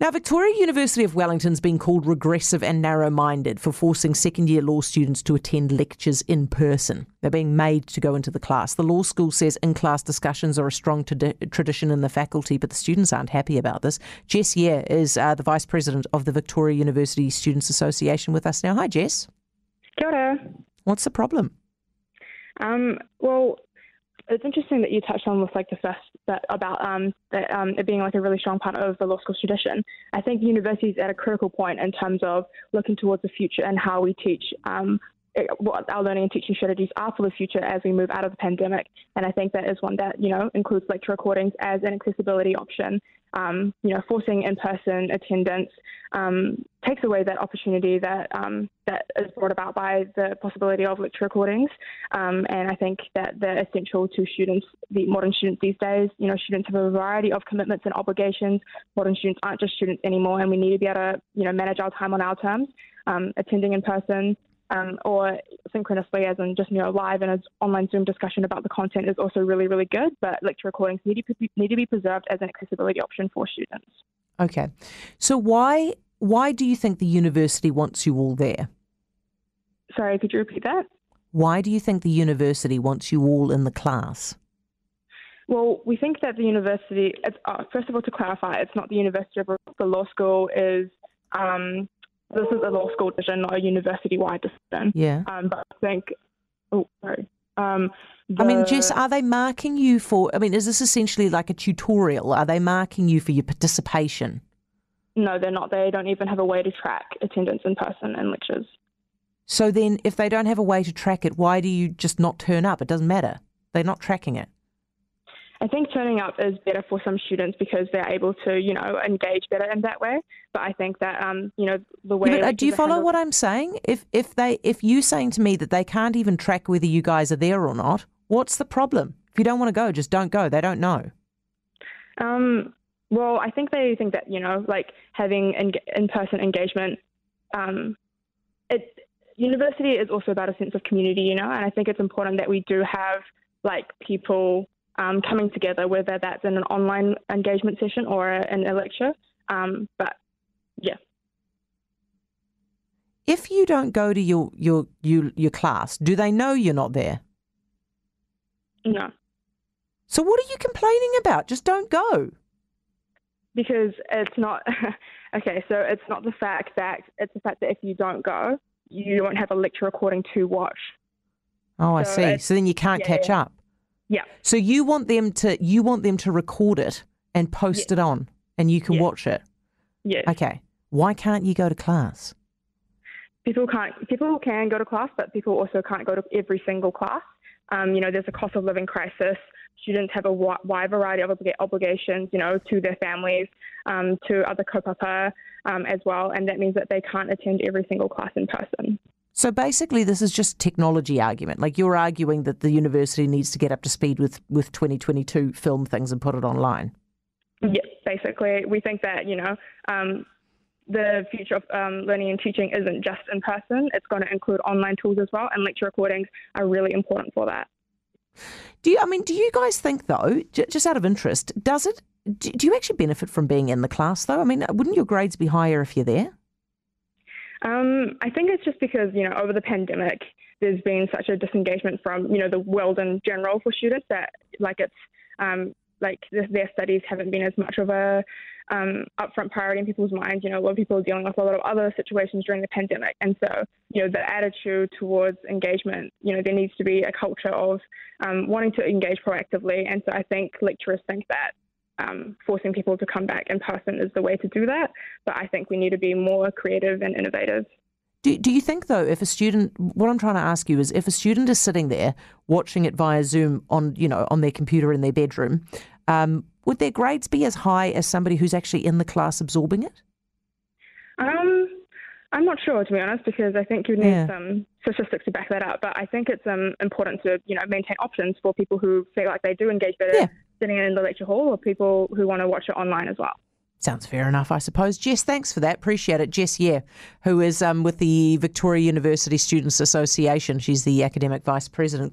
Now, Victoria University of Wellington's been called regressive and narrow minded for forcing second year law students to attend lectures in person. They're being made to go into the class. The law school says in class discussions are a strong t- tradition in the faculty, but the students aren't happy about this. Jess Yeh is uh, the Vice President of the Victoria University Students Association with us now. Hi, Jess. Kia ora. What's the problem? Um, well, it's interesting that you touched on with like the first that about um, that um, it being like a really strong part of the law school tradition. I think universities at a critical point in terms of looking towards the future and how we teach um, what our learning and teaching strategies are for the future as we move out of the pandemic. And I think that is one that, you know, includes lecture recordings as an accessibility option. Um, you know, forcing in-person attendance um, takes away that opportunity that um, that is brought about by the possibility of lecture recordings. Um, and I think that they're essential to students, the modern students these days. You know, students have a variety of commitments and obligations. Modern students aren't just students anymore, and we need to be able to, you know, manage our time on our terms. Um, attending in person um, or synchronously as in just you know live and an online Zoom discussion about the content is also really really good. But lecture recordings need to be, need to be preserved as an accessibility option for students. Okay, so why why do you think the university wants you all there? Sorry, could you repeat that? Why do you think the university wants you all in the class? Well, we think that the university, uh, first of all, to clarify, it's not the University of the law school is um, this is a law school decision, not a university wide decision. Yeah. Um, but I think, oh, sorry. Um, the, I mean, Jess, are they marking you for? I mean, is this essentially like a tutorial? Are they marking you for your participation? No, they're not. They don't even have a way to track attendance in person in lectures. So then, if they don't have a way to track it, why do you just not turn up? It doesn't matter. They're not tracking it. I think turning up is better for some students because they're able to, you know, engage better in that way. But I think that, um, you know, the way. Yeah, but, uh, do you follow what I'm saying? If if they if you saying to me that they can't even track whether you guys are there or not, what's the problem? If you don't want to go, just don't go. They don't know. Um. Well, I think they think that you know, like having in-person engagement, um, it university is also about a sense of community, you know, and I think it's important that we do have like people um, coming together, whether that's in an online engagement session or in a lecture. Um, but yeah. If you don't go to your, your your your class, do they know you're not there? No. So what are you complaining about? Just don't go. Because it's not okay. So it's not the fact that it's the fact that if you don't go, you won't have a lecture recording to watch. Oh, I see. So then you can't yeah, catch yeah. up. Yeah. So you want them to you want them to record it and post it on, and you can watch it. Yes. Okay. Why can't you go to class? People can't. People can go to class, but people also can't go to every single class. Um, you know, there's a cost of living crisis. Students have a wide variety of obligations, you know, to their families, um, to other kaupapa um, as well, and that means that they can't attend every single class in person. So basically, this is just technology argument. Like you're arguing that the university needs to get up to speed with with 2022 film things and put it online. Yeah, basically, we think that you know um, the future of um, learning and teaching isn't just in person. It's going to include online tools as well, and lecture recordings are really important for that. Do you? I mean, do you guys think though, j- just out of interest, does it? Do you actually benefit from being in the class though? I mean, wouldn't your grades be higher if you're there? Um, I think it's just because, you know, over the pandemic, there's been such a disengagement from, you know, the world in general for students that, like, it's um, like their studies haven't been as much of a um, upfront priority in people's minds. You know, a lot of people are dealing with a lot of other situations during the pandemic. And so, you know, the attitude towards engagement, you know, there needs to be a culture of um, wanting to engage proactively. And so I think lecturers think that um, forcing people to come back in person is the way to do that. But I think we need to be more creative and innovative. Do, do you think though, if a student, what I'm trying to ask you is, if a student is sitting there watching it via Zoom on, you know, on their computer in their bedroom, um, would their grades be as high as somebody who's actually in the class absorbing it? Um, I'm not sure to be honest, because I think you need yeah. some statistics to back that up. But I think it's um, important to, you know, maintain options for people who feel like they do engage better. Yeah sitting in the lecture hall or people who want to watch it online as well. Sounds fair enough, I suppose. Jess, thanks for that. Appreciate it. Jess Yeh, who is um, with the Victoria University Students Association. She's the academic vice president.